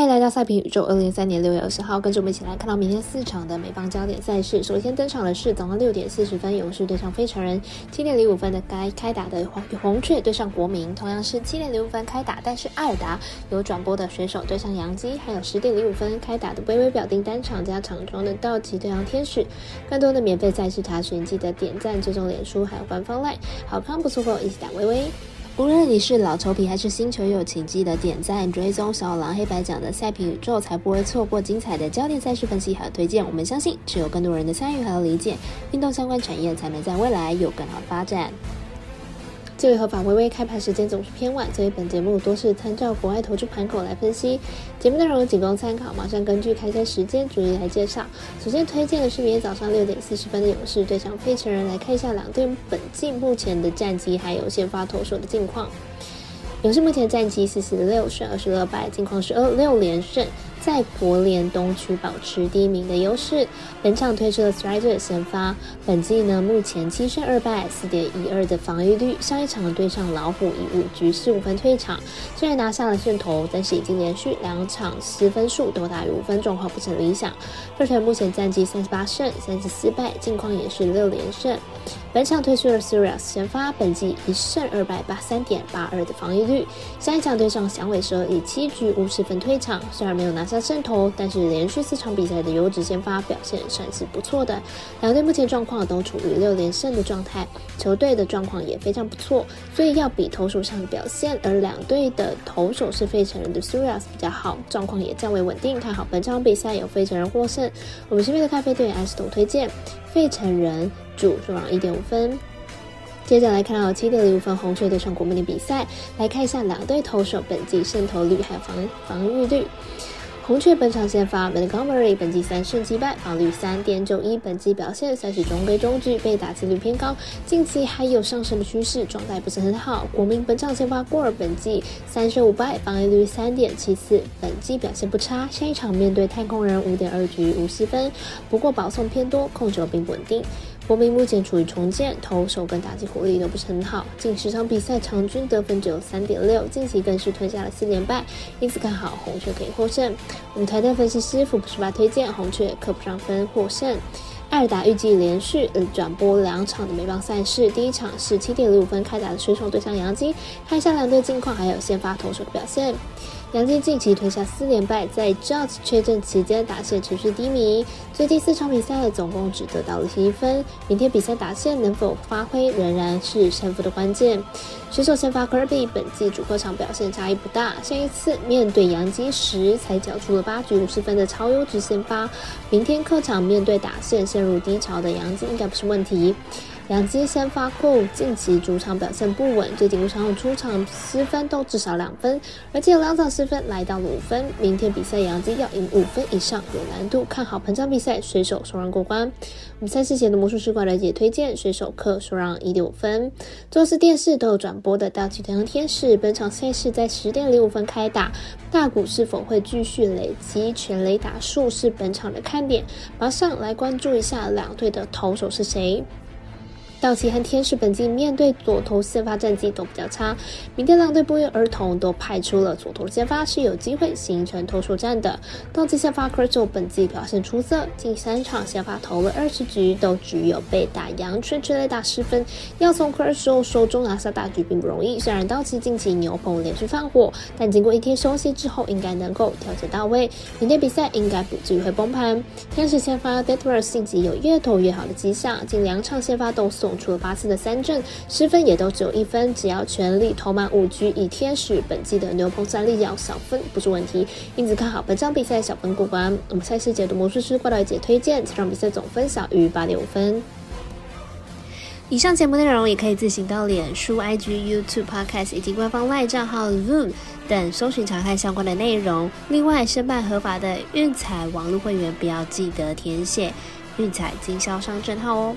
欢迎来到赛评宇宙，二零二三年六月二十号，跟着我们一起来看到明天四场的美邦焦点赛事。首先登场的是早上六点四十分，勇士对上费城人；七点零五分的该开打的红红雀对上国民，同样是七点零五分开打，但是艾尔达有转播的水手对上杨基，还有十点零五分开打的微微表定单场加场中的道奇对上天使。更多的免费赛事查询，记得点赞、追踪脸书还有官方 LINE，好看不错过，一起打微微。无论你是老球皮还是新球友，请记得点赞、追踪小狼黑白奖的赛评宇宙，才不会错过精彩的焦点赛事分析和推荐。我们相信，只有更多人的参与和理解，运动相关产业才能在未来有更好的发展。这位合法微微开盘时间总是偏晚，所以本节目多是参照国外投注盘口来分析。节目内容仅供参考，马上根据开赛时间逐一来介绍。首先推荐的是明天早上六点四十分的勇士对上费城人，来看一下两队本季目前的战绩还有先发投手的近况。勇士目前战绩四十六胜二十二败，近况是二六连胜。在国联东区保持第一名的优势。本场推出了 Strider 先发，本季呢目前七胜二败，四点一二的防御率。上一场对上老虎以五局四五分退场，虽然拿下了胜投，但是已经连续两场失分数都大于五分，状况不甚理想。费城目前战绩三十八胜三十四败，近况也是六连胜。本场推出了 Sirius 先发，本季一胜二败，八三点八二的防御率。上一场对上响尾蛇以七局五十分退场，虽然没有拿下胜投，但是连续四场比赛的优质先发表现算是不错的。两队目前状况都处于六连胜的状态，球队的状况也非常不错，所以要比投手上的表现。而两队的投手是费城人的 Sirius 比较好，状况也较为稳定，看好本场比赛有费城人获胜。我们身边的咖啡队员 S 董推荐费城人。主输让一点五分。接着来看到七点零五分红雀对上国民的比赛，来看一下两队投手本季胜投率还有防防御率。红雀本场先发 Montgomery，本季三胜击败，防率三点九一，本季表现算是中规中矩，被打击率偏高，近期还有上升的趋势，状态不是很好。国民本场先发过尔，本季三胜五败，防御率三点七四，本季表现不差。下一场面对太空人五点二局无失分，不过保送偏多，控球并不稳定。国民目前处于重建，投手跟打击火力都不是很好，近十场比赛场均得分只有三点六，近期更是吞下了四连败，因此看好红雀可以获胜。我们团队分析师福布斯巴推荐红雀客不上分获胜。艾尔达预计连续转播两场的美邦赛事，第一场是七点零五分开打的水手对上杨基，看一下两队近况还有先发投手的表现。杨基近期吞下四连败，在 Judge 确诊期间打线持续低迷，最近四场比赛总共只得到了七分。明天比赛打线能否发挥，仍然是胜负的关键。选手先发 Kirby 本季主客场表现差异不大，上一次面对杨基时才缴出了八局五十分的超优质先发，明天客场面对打线陷入低潮的杨基应该不是问题。两基先发库近期主场表现不稳，最近五场出场失分都至少两分，而且两场失分来到了五分。明天比赛杨基要赢五分以上有难度，看好本场比赛水手首让过关。我们赛事前的魔术师怪来也推荐水手客首让一点五分。周四电视都有转播的道奇太阳天使，本场赛事在十点零五分开打，大股是否会继续累积全垒打数是本场的看点。马上来关注一下两队的投手是谁。道奇和天使本季面对左投先发战绩都比较差，明天两队不约而同都派出了左投先发，是有机会形成投手战的。道奇先发 c r s t a l 本季表现出色，近三场先发投了二十局，都只有被打阳春之类打失分，要从 c r y s t a l 手中拿下大局并不容易。虽然道奇近期牛棚连续放火，但经过一天休息之后，应该能够调节到位，明天比赛应该不至于会崩盘。天使先发 Detmer 近期有越投越好的迹象，近两场先发都送。出了八次的三振，失分也都只有一分，只要全力投满五局，以天使本季的牛棚战力要小分不是问题，因此看好本场比赛小分过关。我们赛事解读魔术师挂到姐推荐，这场比赛总分小于八点五分。以上节目内容也可以自行到脸书、IG、YouTube、Podcast 以及官方 LINE 账号 Zoom 等搜寻查看相关的内容。另外，申办合法的运彩网络会员，不要记得填写运彩经销商证号哦。